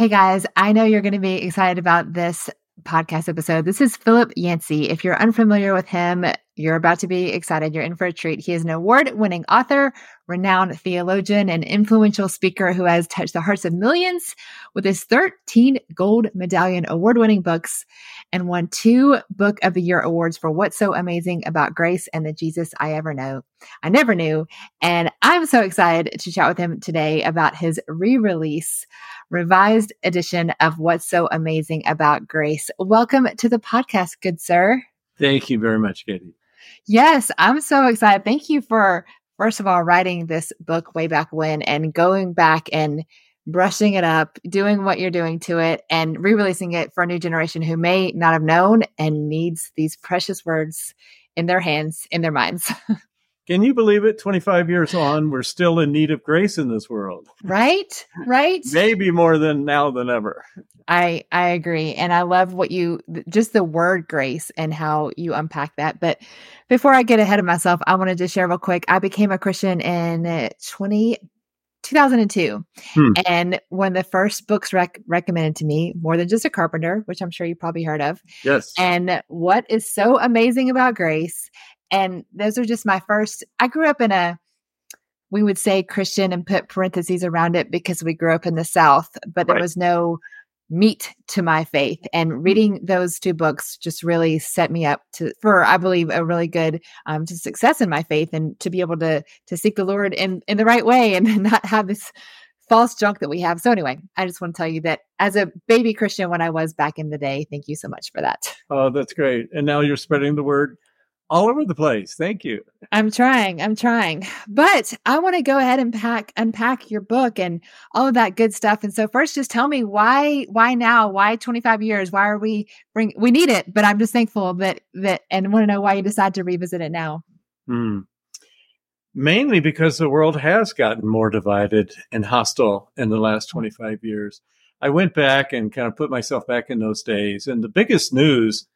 Hey guys, I know you're going to be excited about this podcast episode. This is Philip Yancey. If you're unfamiliar with him, you're about to be excited. You're in for a treat. He is an award winning author, renowned theologian, and influential speaker who has touched the hearts of millions with his 13 gold medallion award winning books and won two Book of the Year awards for What's So Amazing About Grace and the Jesus I Ever Know. I never knew. And I'm so excited to chat with him today about his re release, revised edition of What's So Amazing About Grace. Welcome to the podcast, good sir. Thank you very much, Katie. Yes, I'm so excited. Thank you for, first of all, writing this book way back when and going back and brushing it up, doing what you're doing to it, and re releasing it for a new generation who may not have known and needs these precious words in their hands, in their minds. Can you believe it? 25 years on, we're still in need of grace in this world. Right? Right? Maybe more than now than ever. I I agree and I love what you just the word grace and how you unpack that. But before I get ahead of myself, I wanted to share real quick. I became a Christian in 20 2002. Hmm. And when the first books rec- recommended to me, More Than Just a Carpenter, which I'm sure you probably heard of. Yes. And what is so amazing about grace and those are just my first. I grew up in a, we would say Christian and put parentheses around it because we grew up in the South, but there right. was no meat to my faith. And mm-hmm. reading those two books just really set me up to, for I believe, a really good um, to success in my faith and to be able to to seek the Lord in in the right way and not have this false junk that we have. So anyway, I just want to tell you that as a baby Christian when I was back in the day, thank you so much for that. Oh, that's great. And now you're spreading the word all over the place. Thank you. I'm trying. I'm trying. But I want to go ahead and pack unpack your book and all of that good stuff. And so first just tell me why why now? Why 25 years? Why are we bring we need it, but I'm just thankful that that and want to know why you decide to revisit it now. Hmm. Mainly because the world has gotten more divided and hostile in the last 25 years. I went back and kind of put myself back in those days and the biggest news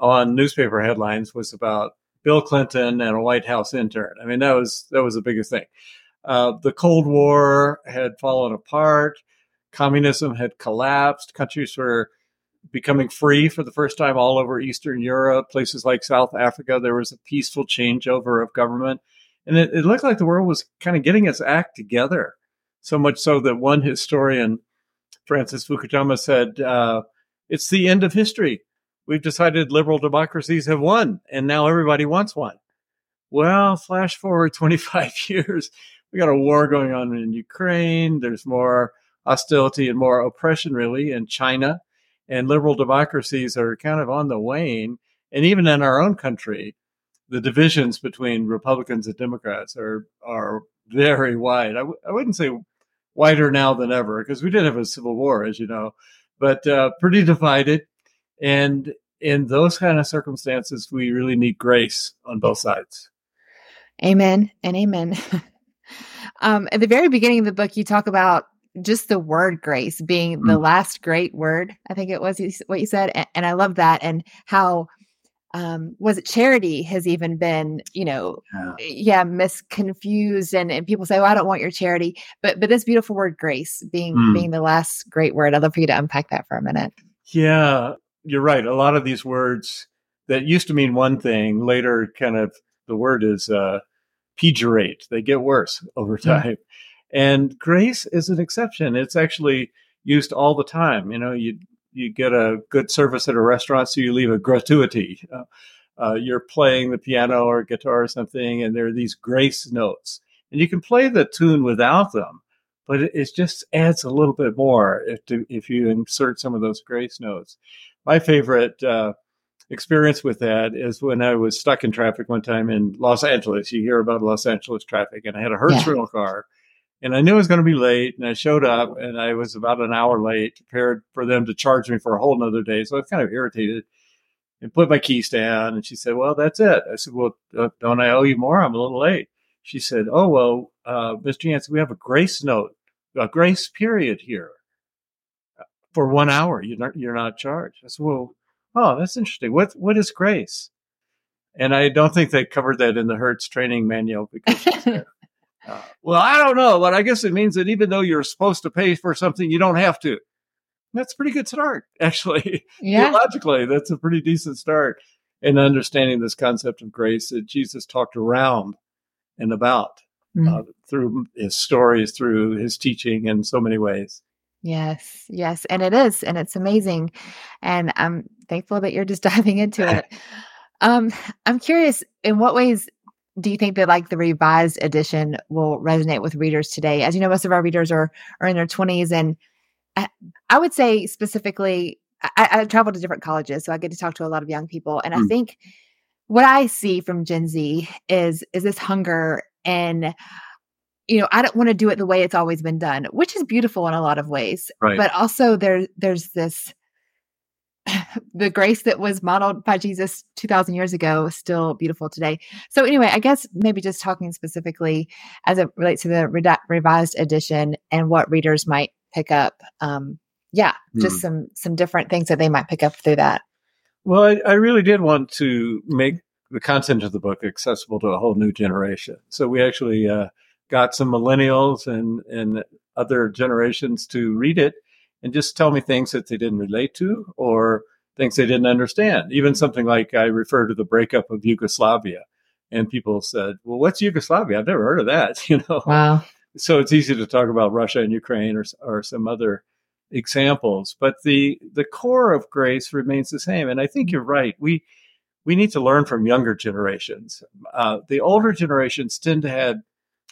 on newspaper headlines was about Bill Clinton and a White House intern. I mean, that was that was the biggest thing. Uh, the Cold War had fallen apart. Communism had collapsed. Countries were becoming free for the first time all over Eastern Europe. Places like South Africa, there was a peaceful changeover of government, and it, it looked like the world was kind of getting its act together. So much so that one historian, Francis Fukuyama, said, uh, "It's the end of history." We've decided liberal democracies have won and now everybody wants one. Well, flash forward 25 years, we got a war going on in Ukraine. There's more hostility and more oppression, really, in China. And liberal democracies are kind of on the wane. And even in our own country, the divisions between Republicans and Democrats are are very wide. I w- I wouldn't say wider now than ever because we did have a civil war, as you know, but uh, pretty divided. And in those kind of circumstances, we really need grace on both sides. Amen and amen. um, at the very beginning of the book, you talk about just the word grace being mm. the last great word. I think it was what you said, and, and I love that, and how um, was it charity has even been you know yeah, yeah misconfused and, and people say oh i don't want your charity but but this beautiful word grace being mm. being the last great word i'd love for you to unpack that for a minute yeah you're right. A lot of these words that used to mean one thing later kind of the word is uh, pejorate. They get worse over time. And grace is an exception. It's actually used all the time. You know, you you get a good service at a restaurant, so you leave a gratuity. Uh, uh, you're playing the piano or guitar or something, and there are these grace notes, and you can play the tune without them, but it, it just adds a little bit more if to, if you insert some of those grace notes my favorite uh, experience with that is when I was stuck in traffic one time in Los Angeles. You hear about Los Angeles traffic, and I had a Hertz yeah. rental car, and I knew I was going to be late, and I showed up, and I was about an hour late, prepared for them to charge me for a whole nother day. So I was kind of irritated and put my keys down. And she said, "Well, that's it." I said, "Well, don't I owe you more? I'm a little late." She said, "Oh well, uh, Mr. Yancey, we have a grace note, a grace period here." for one hour. You're not you're not charged. I said, well, oh, that's interesting. What what is grace? And I don't think they covered that in the Hertz training manual because. uh, well, I don't know, but I guess it means that even though you're supposed to pay for something, you don't have to. that's a pretty good start, actually. Yeah. Theologically, that's a pretty decent start in understanding this concept of grace that Jesus talked around and about mm. uh, through his stories, through his teaching in so many ways. Yes, yes. And it is. And it's amazing. And I'm thankful that you're just diving into it. um, I'm curious, in what ways do you think that like the revised edition will resonate with readers today? As you know, most of our readers are are in their 20s. And I, I would say specifically, I, I travel to different colleges, so I get to talk to a lot of young people. And mm. I think what I see from Gen Z is is this hunger and you know, I don't want to do it the way it's always been done, which is beautiful in a lot of ways. Right. But also there there's this the grace that was modeled by Jesus 2000 years ago is still beautiful today. So anyway, I guess maybe just talking specifically as it relates to the re- revised edition and what readers might pick up. Um, yeah, mm. just some some different things that they might pick up through that. Well, I, I really did want to make the content of the book accessible to a whole new generation. So we actually uh, got some millennials and and other generations to read it and just tell me things that they didn't relate to or things they didn't understand. Even something like I refer to the breakup of Yugoslavia, and people said, "Well, what's Yugoslavia? I've never heard of that." You know. Wow. So it's easy to talk about Russia and Ukraine or or some other examples, but the the core of grace remains the same. And I think you're right. We we need to learn from younger generations. Uh, the older generations tend to have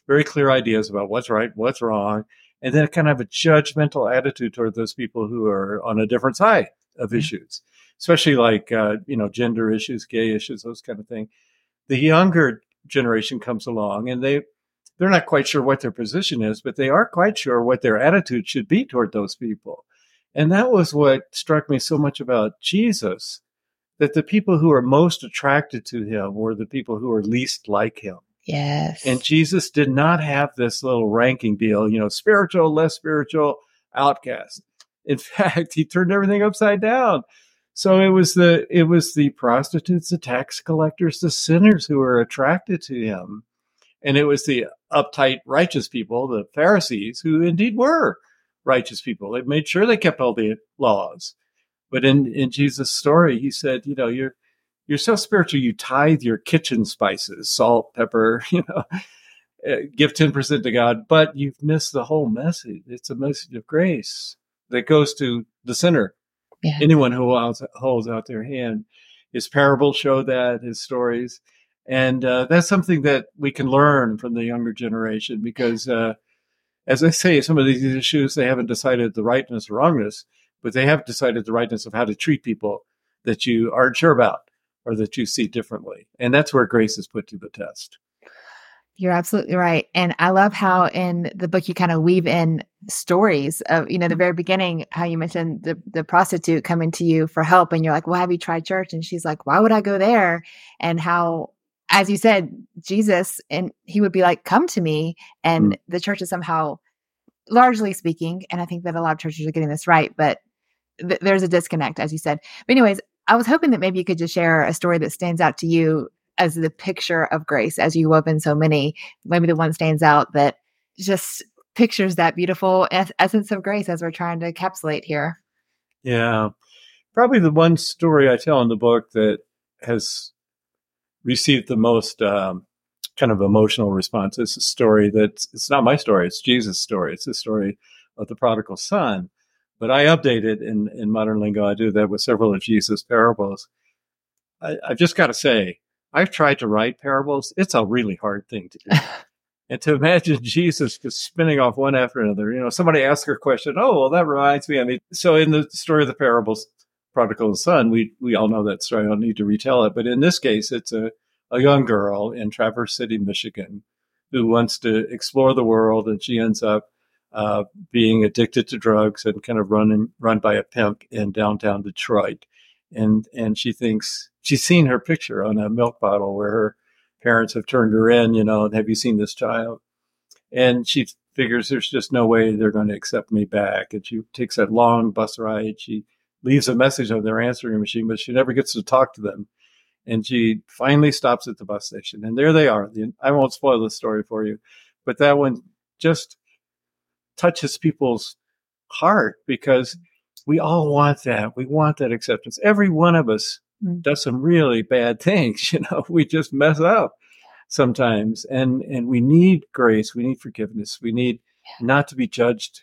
very clear ideas about what's right, what's wrong, and then kind of a judgmental attitude toward those people who are on a different side of mm-hmm. issues, especially like uh, you know gender issues, gay issues, those kind of thing. The younger generation comes along, and they they're not quite sure what their position is, but they are quite sure what their attitude should be toward those people. And that was what struck me so much about Jesus that the people who are most attracted to him were the people who are least like him. Yes. And Jesus did not have this little ranking deal, you know, spiritual, less spiritual, outcast. In fact, he turned everything upside down. So it was the it was the prostitutes, the tax collectors, the sinners who were attracted to him. And it was the uptight righteous people, the Pharisees, who indeed were righteous people. They made sure they kept all the laws. But in, in Jesus' story, he said, you know, you're you're so spiritual, you tithe your kitchen spices, salt, pepper, you know, eh, give 10% to God, but you've missed the whole message. It's a message of grace that goes to the sinner, yeah. anyone who holds, holds out their hand. His parables show that, his stories. And uh, that's something that we can learn from the younger generation because, uh, as I say, some of these issues, they haven't decided the rightness or wrongness, but they have decided the rightness of how to treat people that you aren't sure about or that you see differently. And that's where grace is put to the test. You're absolutely right. And I love how in the book you kind of weave in stories of, you know, the very beginning, how you mentioned the, the prostitute coming to you for help. And you're like, well, have you tried church? And she's like, why would I go there? And how, as you said, Jesus, and he would be like, come to me. And mm. the church is somehow, largely speaking, and I think that a lot of churches are getting this right, but th- there's a disconnect, as you said. But, anyways, I was hoping that maybe you could just share a story that stands out to you as the picture of grace, as you wove in so many. Maybe the one stands out that just pictures that beautiful es- essence of grace as we're trying to encapsulate here. Yeah. Probably the one story I tell in the book that has received the most um, kind of emotional response is a story that it's not my story, it's Jesus' story. It's the story of the prodigal son. But I update it in, in modern lingo. I do that with several of Jesus' parables. I, I've just got to say, I've tried to write parables. It's a really hard thing to do. and to imagine Jesus just spinning off one after another, you know, somebody asks her a question. Oh, well, that reminds me. I mean, so in the story of the parables, prodigal son, we, we all know that story. I don't need to retell it. But in this case, it's a, a young girl in Traverse City, Michigan, who wants to explore the world. And she ends up uh, being addicted to drugs and kind of run run by a pimp in downtown Detroit. And and she thinks she's seen her picture on a milk bottle where her parents have turned her in, you know, and have you seen this child? And she figures there's just no way they're going to accept me back. And she takes that long bus ride. She leaves a message on their answering machine, but she never gets to talk to them. And she finally stops at the bus station. And there they are. I won't spoil the story for you, but that one just touches people's heart because we all want that. We want that acceptance. Every one of us mm. does some really bad things. You know, we just mess up sometimes, and and we need grace. We need forgiveness. We need not to be judged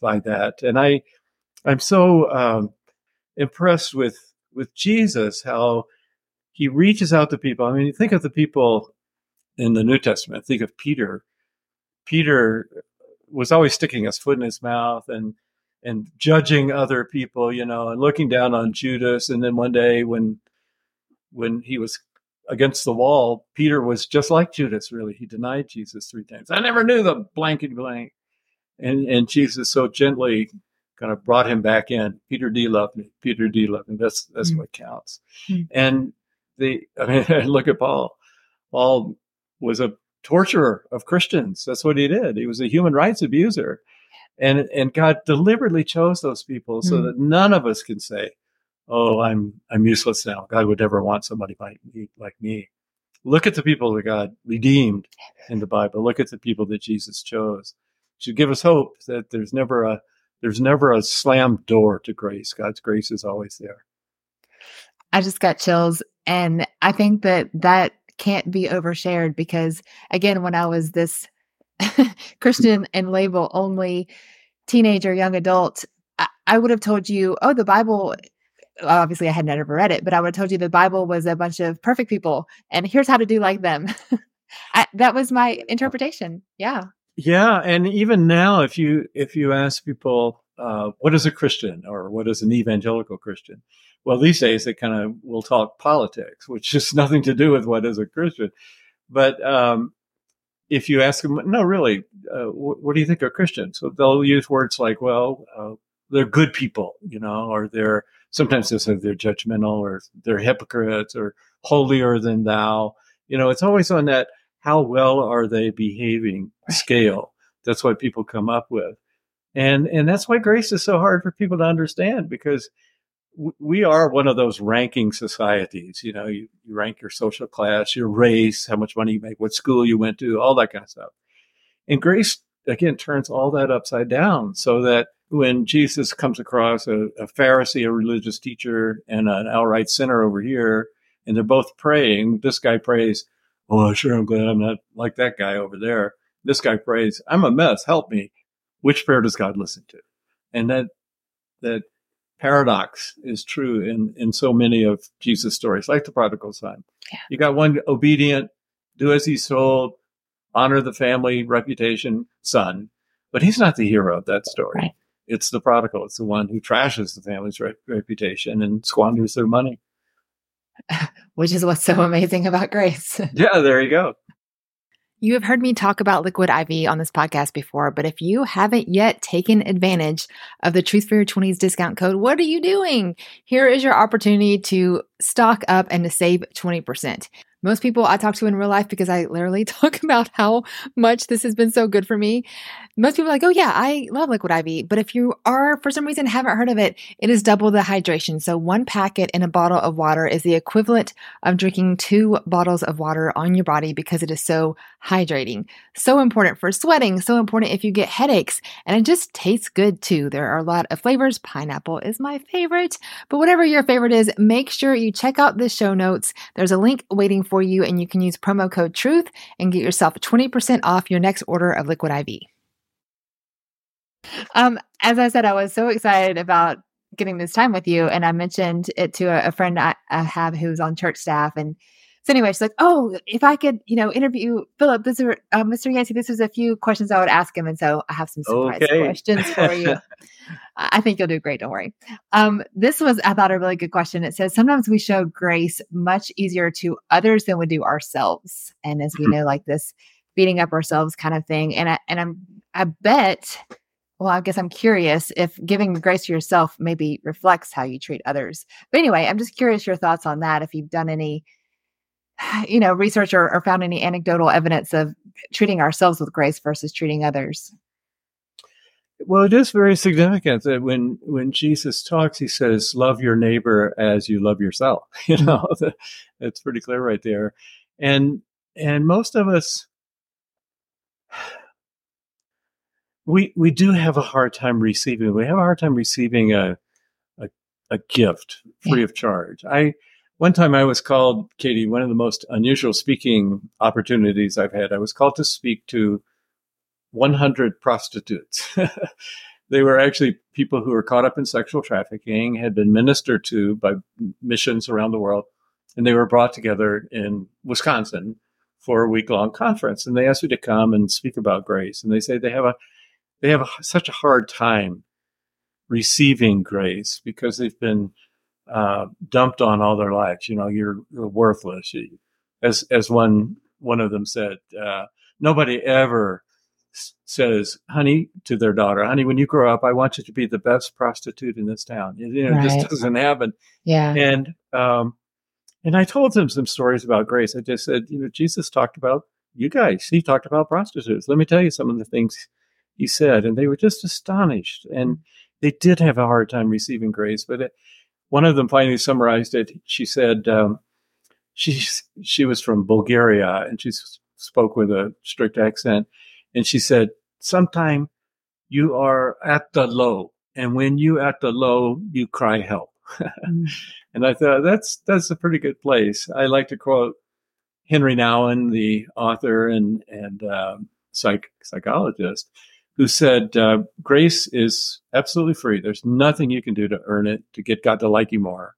by that. And I, I'm so um, impressed with with Jesus how he reaches out to people. I mean, think of the people in the New Testament. Think of Peter. Peter was always sticking his foot in his mouth and and judging other people, you know, and looking down on Judas. And then one day when when he was against the wall, Peter was just like Judas, really. He denied Jesus three times. I never knew the blankety blank. And and Jesus so gently kind of brought him back in. Peter D loved me. Peter D loved me. That's that's mm what counts. mm And the I mean look at Paul. Paul was a torturer of Christians. That's what he did. He was a human rights abuser. And and God deliberately chose those people so mm. that none of us can say, "Oh, I'm I'm useless now." God would never want somebody like me. Like me. Look at the people that God redeemed in the Bible. Look at the people that Jesus chose. It should give us hope that there's never a there's never a slammed door to grace. God's grace is always there. I just got chills, and I think that that can't be overshared because again, when I was this Christian and label only teenager, young adult, I, I would have told you, oh, the Bible obviously I had never read it, but I would have told you the Bible was a bunch of perfect people and here's how to do like them. I, that was my interpretation. Yeah. Yeah. And even now, if you, if you ask people, uh, what is a Christian or what is an evangelical Christian? Well, these days they kind of will talk politics, which has nothing to do with what is a Christian. But, um, if you ask them, no, really, uh, what, what, do you think are Christians? So they'll use words like, well, uh, they're good people, you know, or they're sometimes they say they're judgmental or they're hypocrites or holier than thou. You know, it's always on that how well are they behaving scale. That's what people come up with. And and that's why grace is so hard for people to understand because we are one of those ranking societies. You know, you, you, rank your social class, your race, how much money you make, what school you went to, all that kind of stuff. And grace, again, turns all that upside down so that when Jesus comes across a, a Pharisee, a religious teacher, and an outright sinner over here, and they're both praying, this guy prays, Oh, sure, I'm glad I'm not like that guy over there. This guy prays, I'm a mess, help me. Which prayer does God listen to? And that, that paradox is true in, in so many of Jesus' stories, like the prodigal son. Yeah. You got one obedient, do as he's told, honor the family reputation son, but he's not the hero of that story. Right. It's the prodigal. It's the one who trashes the family's re- reputation and squanders their money. Which is what's so amazing about grace. yeah, there you go. You have heard me talk about Liquid IV on this podcast before, but if you haven't yet taken advantage of the Truth for Your 20s discount code, what are you doing? Here is your opportunity to stock up and to save 20%. Most people I talk to in real life, because I literally talk about how much this has been so good for me. Most people are like, oh yeah, I love Liquid IV. But if you are, for some reason, haven't heard of it, it is double the hydration. So one packet in a bottle of water is the equivalent of drinking two bottles of water on your body because it is so hydrating. So important for sweating, so important if you get headaches. And it just tastes good too. There are a lot of flavors. Pineapple is my favorite. But whatever your favorite is, make sure you check out the show notes. There's a link waiting for you, and you can use promo code TRUTH and get yourself 20% off your next order of Liquid IV. Um, as I said, I was so excited about getting this time with you, and I mentioned it to a, a friend I, I have who's on church staff, and so anyway, she's like, "Oh, if I could, you know, interview Philip, this is uh, Mr. Yancey. This was a few questions I would ask him, and so I have some surprise okay. questions for you. I think you'll do great. Don't worry. Um, this was, I thought, a really good question. It says sometimes we show grace much easier to others than we do ourselves, and as we hmm. know, like this beating up ourselves kind of thing. And I and I'm I bet. Well, I guess I'm curious if giving grace to yourself maybe reflects how you treat others. But anyway, I'm just curious your thoughts on that. If you've done any you know, research or, or found any anecdotal evidence of treating ourselves with grace versus treating others? Well, it is very significant that when when Jesus talks, he says, "Love your neighbor as you love yourself." You mm-hmm. know, that's pretty clear right there. And and most of us, we we do have a hard time receiving. We have a hard time receiving a a, a gift free yeah. of charge. I one time I was called, Katie, one of the most unusual speaking opportunities I've had. I was called to speak to 100 prostitutes. they were actually people who were caught up in sexual trafficking, had been ministered to by missions around the world, and they were brought together in Wisconsin for a week long conference. And they asked me to come and speak about grace. And they say they have a they have a, such a hard time receiving grace because they've been uh, dumped on all their lives. You know, you're, you're worthless. You, as as one one of them said, uh, nobody ever says, "Honey," to their daughter, "Honey, when you grow up, I want you to be the best prostitute in this town." You know, right. it just doesn't happen. Yeah. And um, and I told them some stories about grace. I just said, you know, Jesus talked about you guys. He talked about prostitutes. Let me tell you some of the things he said, and they were just astonished. And they did have a hard time receiving grace, but it, one of them finally summarized it. She said um, she she was from Bulgaria and she spoke with a strict accent, and she said, "Sometime you are at the low, and when you at the low, you cry help." mm. And I thought that's that's a pretty good place. I like to quote Henri Nouwen, the author and and um, psych, psychologist who said, uh, Grace is absolutely free. There's nothing you can do to earn it, to get God to like you more.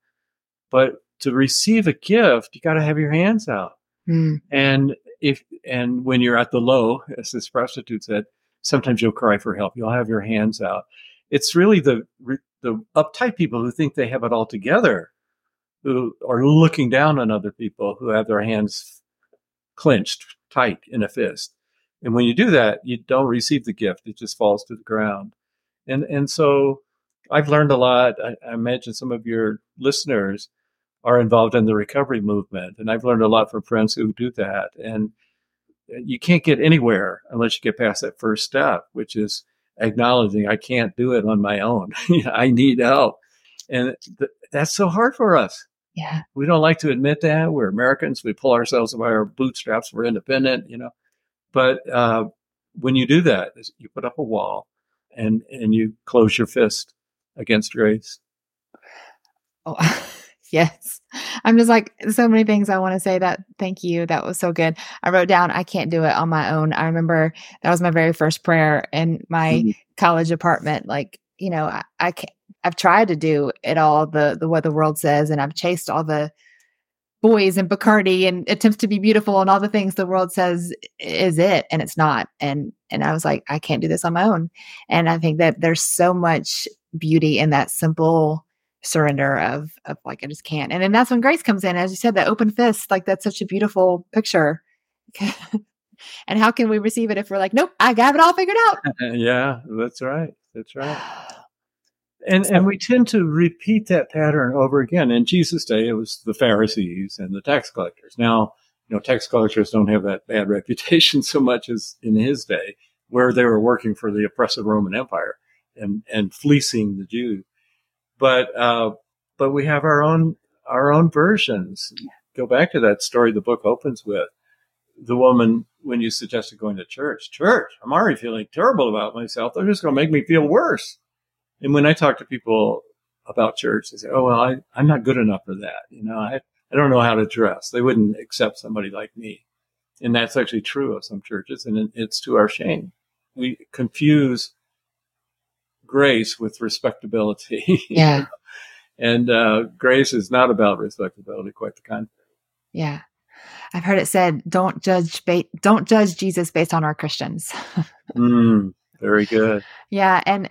But to receive a gift, you got to have your hands out. Mm. And if, and when you're at the low, as this prostitute said, sometimes you'll cry for help. You'll have your hands out. It's really the, the uptight people who think they have it all together, who are looking down on other people who have their hands clenched tight in a fist. And when you do that, you don't receive the gift; it just falls to the ground. And and so I've learned a lot. I, I imagine some of your listeners are involved in the recovery movement, and I've learned a lot from friends who do that. And you can't get anywhere unless you get past that first step, which is acknowledging I can't do it on my own. I need help. And th- that's so hard for us. Yeah. We don't like to admit that. We're Americans. We pull ourselves by our bootstraps. We're independent, you know. But uh, when you do that, you put up a wall and and you close your fist against grace. Oh, yes. I'm just like so many things I want to say that thank you. That was so good. I wrote down I can't do it on my own. I remember that was my very first prayer in my mm-hmm. college apartment. Like, you know, I, I can't, I've tried to do it all the the what the world says and I've chased all the boys and Bacardi and attempts to be beautiful and all the things the world says is it and it's not. And and I was like I can't do this on my own. And I think that there's so much beauty in that simple surrender of of like I just can't. And then that's when grace comes in as you said that open fist like that's such a beautiful picture. And how can we receive it if we're like nope I got it all figured out. Yeah that's right that's right and and we tend to repeat that pattern over again. In Jesus' day, it was the Pharisees and the tax collectors. Now, you know, tax collectors don't have that bad reputation so much as in his day, where they were working for the oppressive Roman Empire and and fleecing the Jews. But uh, but we have our own our own versions. Go back to that story the book opens with. The woman, when you suggested going to church, church, I'm already feeling terrible about myself. They're just going to make me feel worse. And when I talk to people about church, they say, "Oh well, I, I'm not good enough for that. You know, I I don't know how to dress. They wouldn't accept somebody like me." And that's actually true of some churches, and it's to our shame. We confuse grace with respectability. Yeah. and uh, grace is not about respectability, quite the contrary. Yeah. I've heard it said, "Don't judge, ba- don't judge Jesus based on our Christians." mm, very good. Yeah, and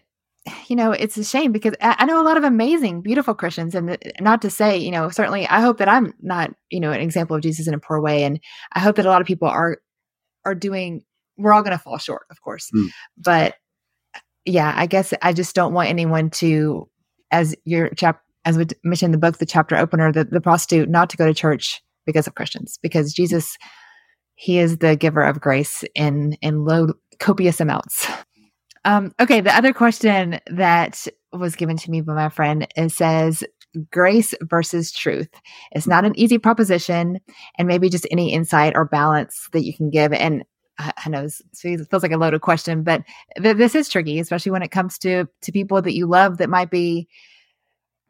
you know, it's a shame because I know a lot of amazing, beautiful Christians, and not to say, you know, certainly I hope that I'm not, you know, an example of Jesus in a poor way, and I hope that a lot of people are are doing. We're all going to fall short, of course, mm. but yeah, I guess I just don't want anyone to, as your chap, as we mentioned in the book, the chapter opener, the, the prostitute, not to go to church because of Christians, because Jesus, He is the giver of grace in in low copious amounts. Um, okay, the other question that was given to me by my friend it says grace versus truth. It's not an easy proposition, and maybe just any insight or balance that you can give. And I know this feels like a loaded question, but th- this is tricky, especially when it comes to to people that you love that might be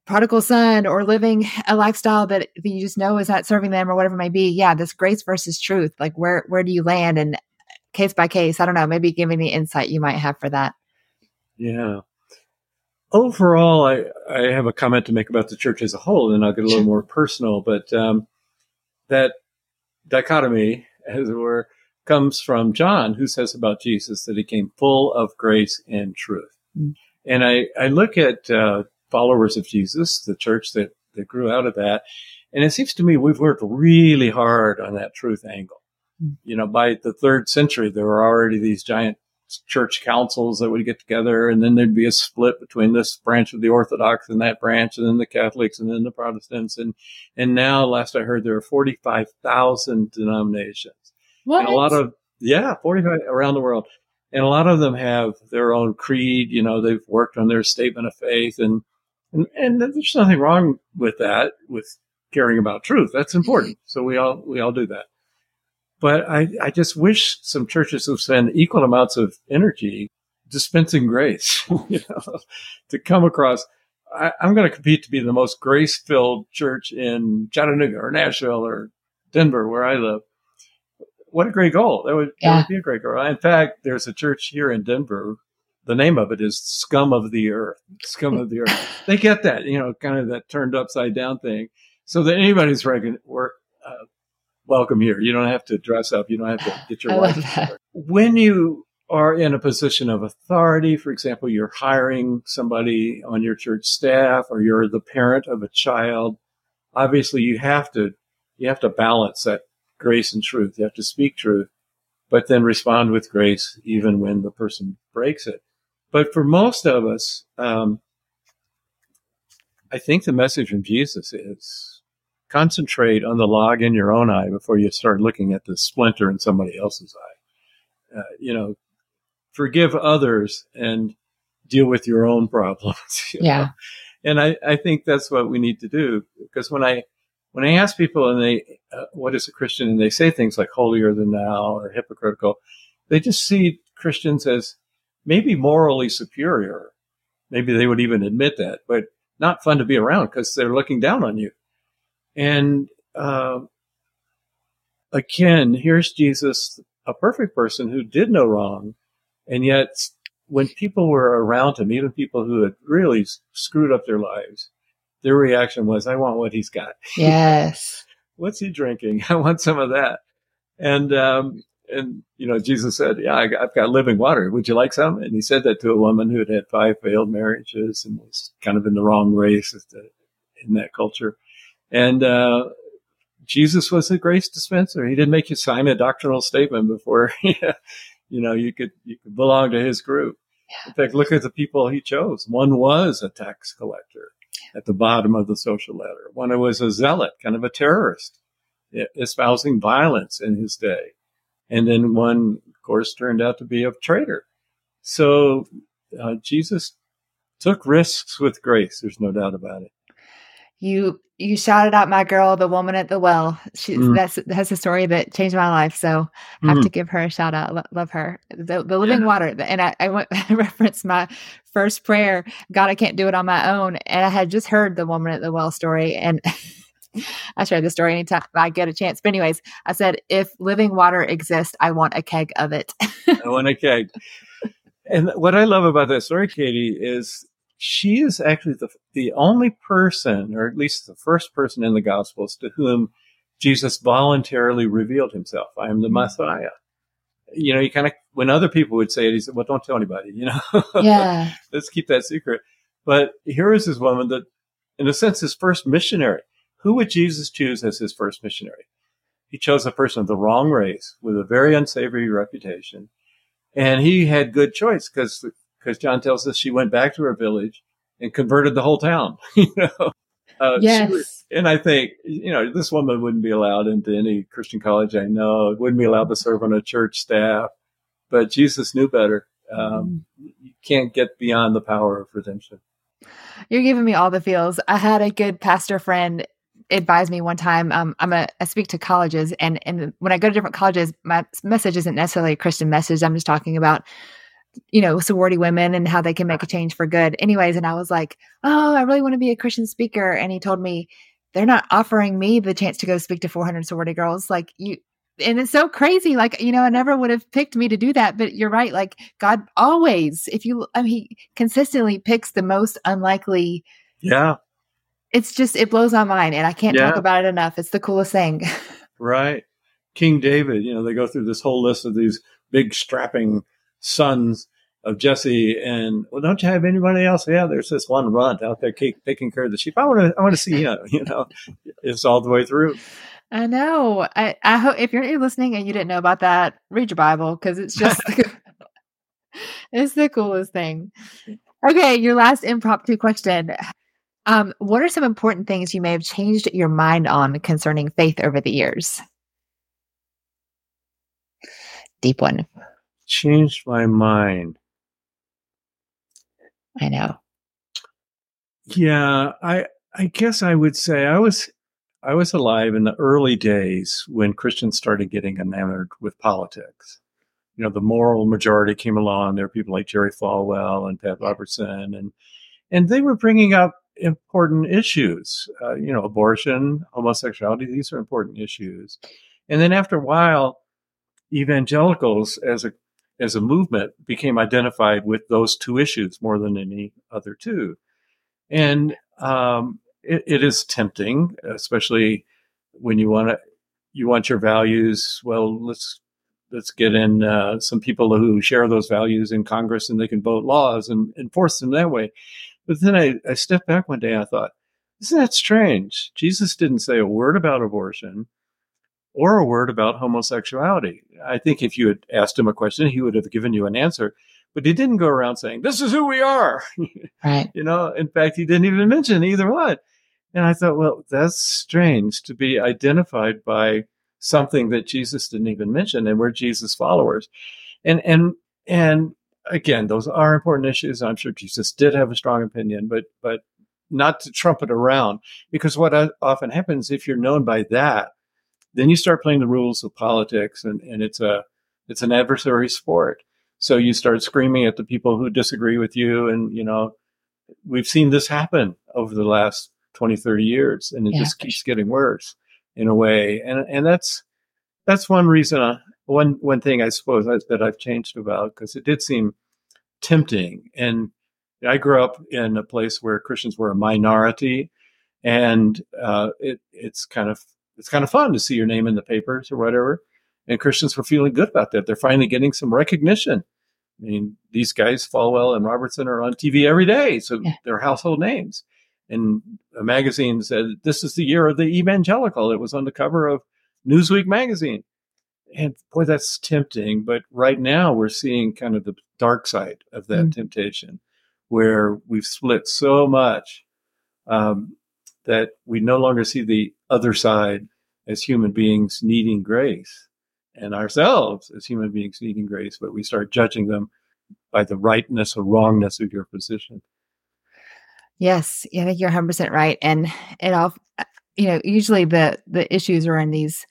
prodigal son or living a lifestyle that, that you just know is not serving them or whatever it may be. Yeah, this grace versus truth. Like where where do you land? And case by case, I don't know. Maybe give me the insight you might have for that. Yeah. Overall, I, I have a comment to make about the church as a whole, and I'll get a little more personal. But um, that dichotomy, as it were, comes from John, who says about Jesus that he came full of grace and truth. Mm. And I, I look at uh, followers of Jesus, the church that, that grew out of that, and it seems to me we've worked really hard on that truth angle. You know, by the third century, there were already these giant church councils that would get together, and then there'd be a split between this branch of the Orthodox and that branch, and then the Catholics and then the Protestants, and and now, last I heard, there are forty five thousand denominations. What? And a lot of, yeah, 45 around the world. And a lot of them have their own creed. You know, they've worked on their statement of faith and, and, and there's nothing wrong with that, with caring about truth. That's important. So we all, we all do that. But I, I just wish some churches would spend equal amounts of energy dispensing grace, you know, to come across. I, am going to compete to be the most grace filled church in Chattanooga or Nashville or Denver, where I live what a great goal. That would, yeah. that would be a great goal. In fact, there's a church here in Denver. The name of it is Scum of the Earth. Scum of the Earth. They get that, you know, kind of that turned upside down thing. So that anybody's reckon, work, uh, welcome here. You don't have to dress up. You don't have to get your life. When you are in a position of authority, for example, you're hiring somebody on your church staff or you're the parent of a child, obviously you have to, you have to balance that grace and truth. You have to speak truth, but then respond with grace even when the person breaks it. But for most of us, um, I think the message from Jesus is concentrate on the log in your own eye before you start looking at the splinter in somebody else's eye. Uh, you know, forgive others and deal with your own problems. You yeah. Know? And I, I think that's what we need to do because when I, when I ask people and they, uh, what is a Christian? And they say things like holier than thou or hypocritical, they just see Christians as maybe morally superior. Maybe they would even admit that, but not fun to be around because they're looking down on you. And, uh, again, here's Jesus, a perfect person who did no wrong. And yet when people were around him, even people who had really screwed up their lives, their reaction was, I want what he's got. Yes. What's he drinking? I want some of that. And, um, and, you know, Jesus said, yeah, I, have got living water. Would you like some? And he said that to a woman who had had five failed marriages and was kind of in the wrong race in that culture. And, uh, Jesus was a grace dispenser. He didn't make you sign a doctrinal statement before, you know, you could, you could belong to his group. In fact, look at the people he chose. One was a tax collector at the bottom of the social ladder. One was a zealot, kind of a terrorist, espousing violence in his day. And then one, of course, turned out to be a traitor. So uh, Jesus took risks with grace. There's no doubt about it. You you shouted out my girl, the woman at the well. She mm. that's that's a story that changed my life. So I have mm. to give her a shout out. love her. The, the living yeah. water. And I, I went I referenced my first prayer. God, I can't do it on my own. And I had just heard the woman at the well story, and I share the story anytime I get a chance. But anyways, I said, if living water exists, I want a keg of it. I want a keg. And what I love about that story, Katie, is she is actually the, the only person, or at least the first person in the Gospels to whom Jesus voluntarily revealed himself. I am the mm-hmm. Messiah. You know, he kind of, when other people would say it, he said, well, don't tell anybody, you know? Yeah. Let's keep that secret. But here is this woman that, in a sense, his first missionary. Who would Jesus choose as his first missionary? He chose a person of the wrong race with a very unsavory reputation. And he had good choice because because John tells us she went back to her village and converted the whole town. you know, uh, yes. Was, and I think you know this woman wouldn't be allowed into any Christian college I know. Wouldn't be allowed to serve on a church staff. But Jesus knew better. Um, mm. You can't get beyond the power of redemption. You're giving me all the feels. I had a good pastor friend advised me one time. Um, I'm a I speak to colleges, and and when I go to different colleges, my message isn't necessarily a Christian message. I'm just talking about you know sorority women and how they can make a change for good. Anyways, and I was like, oh, I really want to be a Christian speaker, and he told me they're not offering me the chance to go speak to 400 sorority girls. Like you, and it's so crazy. Like, you know, I never would have picked me to do that, but you're right. Like God always, if you, I mean, he consistently picks the most unlikely. Yeah. It's just, it blows my mind and I can't yeah. talk about it enough. It's the coolest thing. right. King David, you know, they go through this whole list of these big strapping sons of Jesse, and well, don't you have anybody else? Yeah, there's this one runt out there taking care of the sheep. I want to, I want to see him. You know, it's all the way through. I know. I, I hope if you're listening and you didn't know about that, read your Bible because it's just it's the coolest thing. Okay, your last impromptu question. Um, what are some important things you may have changed your mind on concerning faith over the years? Deep one. Changed my mind. I know. Yeah, I I guess I would say I was I was alive in the early days when Christians started getting enamored with politics. You know, the moral majority came along. There were people like Jerry Falwell and Pat Robertson, and and they were bringing up important issues. Uh, you know, abortion, homosexuality; these are important issues. And then after a while, evangelicals as a as a movement became identified with those two issues more than any other two. And um, it, it is tempting, especially when you want to you want your values. Well, let's let's get in uh, some people who share those values in Congress and they can vote laws and enforce them that way. But then I, I stepped back one day. and I thought, isn't that strange? Jesus didn't say a word about abortion or a word about homosexuality. I think if you had asked him a question, he would have given you an answer but he didn't go around saying, this is who we are. Right. you know, in fact, he didn't even mention either one. And I thought, well, that's strange to be identified by something that Jesus didn't even mention, and we're Jesus followers. And and and again, those are important issues. I'm sure Jesus did have a strong opinion, but but not to trumpet around because what often happens if you're known by that, then you start playing the rules of politics, and and it's a it's an adversary sport. So you start screaming at the people who disagree with you. And, you know, we've seen this happen over the last 20, 30 years, and it yeah. just keeps getting worse in a way. And, and that's, that's one reason, uh, one, one thing I suppose I, that I've changed about, because it did seem tempting. And I grew up in a place where Christians were a minority, and uh, it, it's kind of it's kind of fun to see your name in the papers or whatever and Christians were feeling good about that. They're finally getting some recognition. I mean, these guys, Falwell and Robertson, are on TV every day, so yeah. they're household names. And a magazine said, This is the year of the evangelical. It was on the cover of Newsweek magazine. And boy, that's tempting. But right now, we're seeing kind of the dark side of that mm temptation, where we've split so much um, that we no longer see the other side as human beings needing grace and ourselves as human beings needing grace, but we start judging them by the rightness or wrongness of your position. Yes, I think you're 100% right. And it all, you know, usually the the issues are in these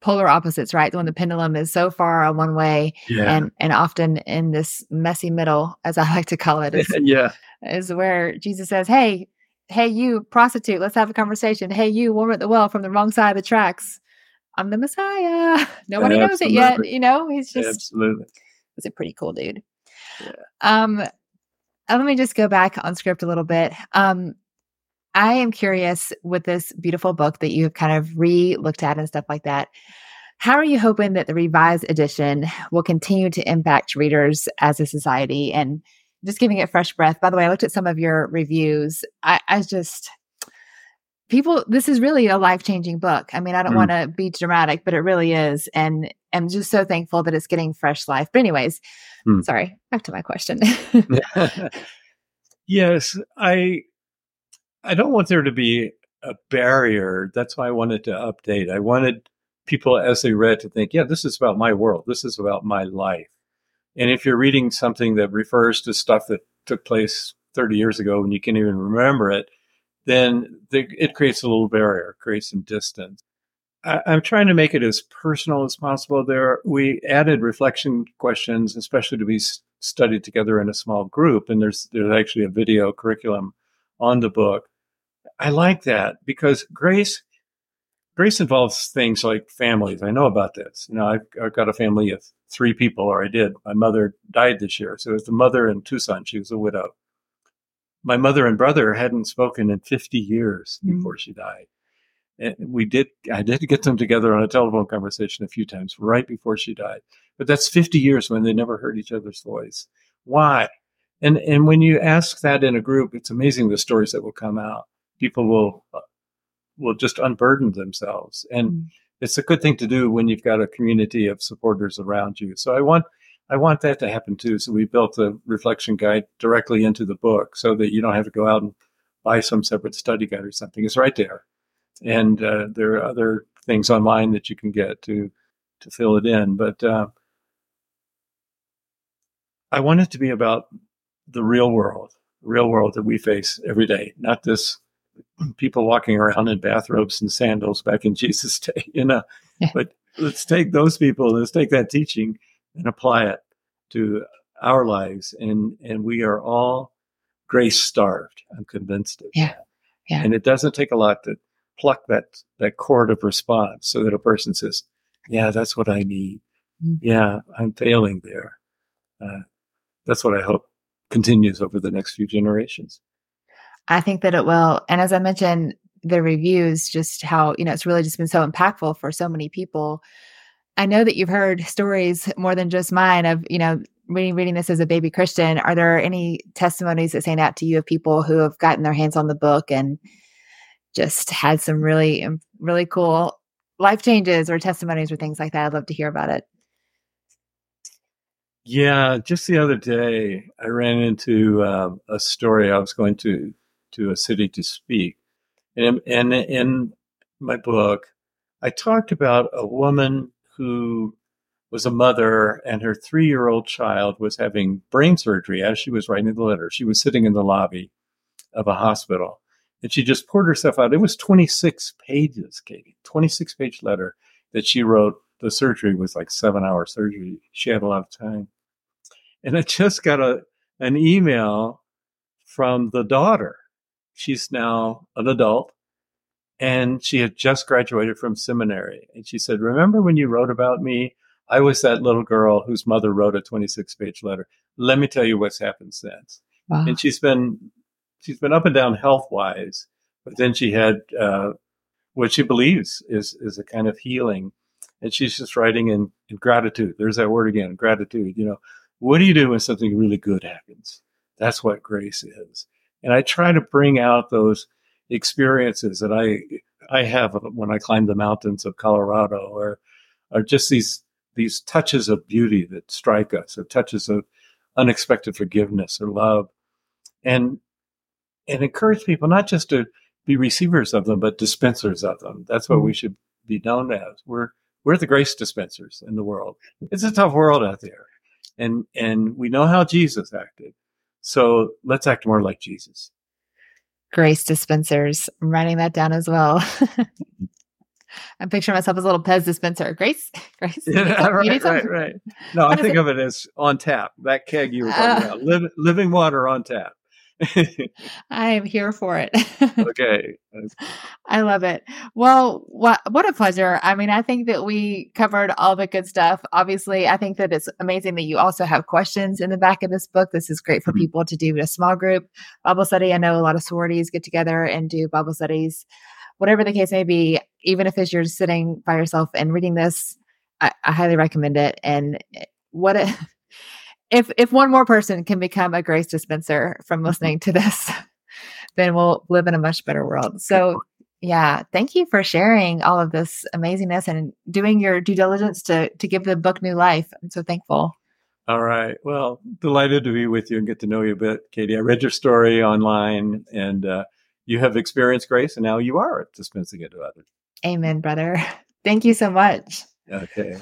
polar opposites, right? When the pendulum is so far on one way yeah. and and often in this messy middle, as I like to call it, is, yeah. is where Jesus says, Hey, hey, you prostitute, let's have a conversation. Hey, you woman at the well from the wrong side of the tracks. I'm the Messiah. Nobody knows it yet. You know, he's just absolutely. He's a pretty cool dude. Yeah. Um, uh, let me just go back on script a little bit. Um, I am curious with this beautiful book that you have kind of re looked at and stuff like that. How are you hoping that the revised edition will continue to impact readers as a society and just giving it fresh breath? By the way, I looked at some of your reviews. I, I just people this is really a life-changing book i mean i don't mm. want to be dramatic but it really is and i'm just so thankful that it's getting fresh life but anyways mm. sorry back to my question yes i i don't want there to be a barrier that's why i wanted to update i wanted people as they read to think yeah this is about my world this is about my life and if you're reading something that refers to stuff that took place 30 years ago and you can't even remember it then the, it creates a little barrier, creates some distance. I, am trying to make it as personal as possible. There, we added reflection questions, especially to be studied together in a small group, and there's there's actually a video curriculum on the book. I like that because grace grace involves things like families. I know about this. You know, I've, I've, got a family of three people, or I did. My mother died this year, so it was the mother and two sons. She was a widow. My mother and brother hadn't spoken in 50 years mm-hmm. before she died. And we did, I did get them together on a telephone conversation a few times right before she died. But that's 50 years when they never heard each other's voice. Why? And, and when you ask that in a group, it's amazing the stories that will come out. People will uh, will just unburden themselves. And mm. it's a good thing to do when you've got a community of supporters around you. So I want I want that to happen too. So we built a reflection guide directly into the book so that you don't have to go out and buy some separate study guide or something. It's right there. And uh, there are other things online that you can get to to fill it in. But uh, I want it to be about the real world, the real world that we face every day, not this people walking around in bathrobes and sandals back in Jesus' day, you know. Yeah. But let's take those people, let's take that teaching and apply it to our lives. And and we are all grace starved. I'm convinced of yeah. that. Yeah. And it doesn't take a lot to pluck that that chord of response so that a person says, "Yeah, that's what I need. Mm-hmm. Yeah, I'm failing there." Uh, that's what I hope continues over the next few generations. I think that it will. And as I mentioned, the reviews, just how, you know, it's really just been so impactful for so many people. I know that you've heard stories more than just mine of, you know, reading, reading this as a baby Christian. Are there any testimonies that stand out to you of people who have gotten their hands on the book and just had some really, really cool life changes or testimonies or things like that? I'd love to hear about it. Yeah, just the other day, I ran into uh, a story. I was going to to a city to speak. And, and in my book, I talked about a woman who was a mother and her three year old child was having brain surgery as she was writing the letter. She was sitting in the lobby of a hospital and she just poured herself out. It was 26 pages, Katie, 26 page letter that she wrote. The surgery was like seven hour surgery. She had a lot of time. And I just got a, an email from the daughter she's now an adult and she had just graduated from seminary. And she said, Remember when you wrote about me? I was that little girl whose mother wrote a 26 page letter. Let me tell you what's happened since. Wow. And she's been, she's been up and down health wise, but then she had, uh, what she believes is, is a kind of healing. And she's just writing in, in gratitude. There's that word again, gratitude. You know, what do you do when something really good happens? That's what grace is. And I try to bring out those experiences that I I have when I climb the mountains of Colorado, or or just these these touches of beauty that strike us, or touches of unexpected forgiveness or love, and and encourage people not just to be receivers of them, but dispensers of them. That's what we mm-hmm. should be known as. We're we're the grace dispensers in the world. It's a tough world out there, and and we know how Jesus acted. So let's act more like Jesus. Grace dispensers. I'm writing that down as well. I'm picturing myself as a little Pez dispenser. Grace, Grace. Yeah, right, right, right. No, I think it? of it as on tap. That keg you were talking uh, about, living water on tap. I am here for it. okay. I love it. Well, what what a pleasure. I mean, I think that we covered all the good stuff. Obviously, I think that it's amazing that you also have questions in the back of this book. This is great for mm-hmm. people to do in a small group Bible study. I know a lot of sororities get together and do Bible studies. Whatever the case may be, even if it's you're sitting by yourself and reading this, I, I highly recommend it. And what a if if one more person can become a grace dispenser from mm-hmm. listening to this, then we'll live in a much better world. So yeah, thank you for sharing all of this amazingness and doing your due diligence to to give the book new life. I'm so thankful. All right. Well, delighted to be with you and get to know you a bit, Katie. I read your story online and uh, you have experienced grace and now you are dispensing it to others. Amen, brother. Thank you so much. Okay.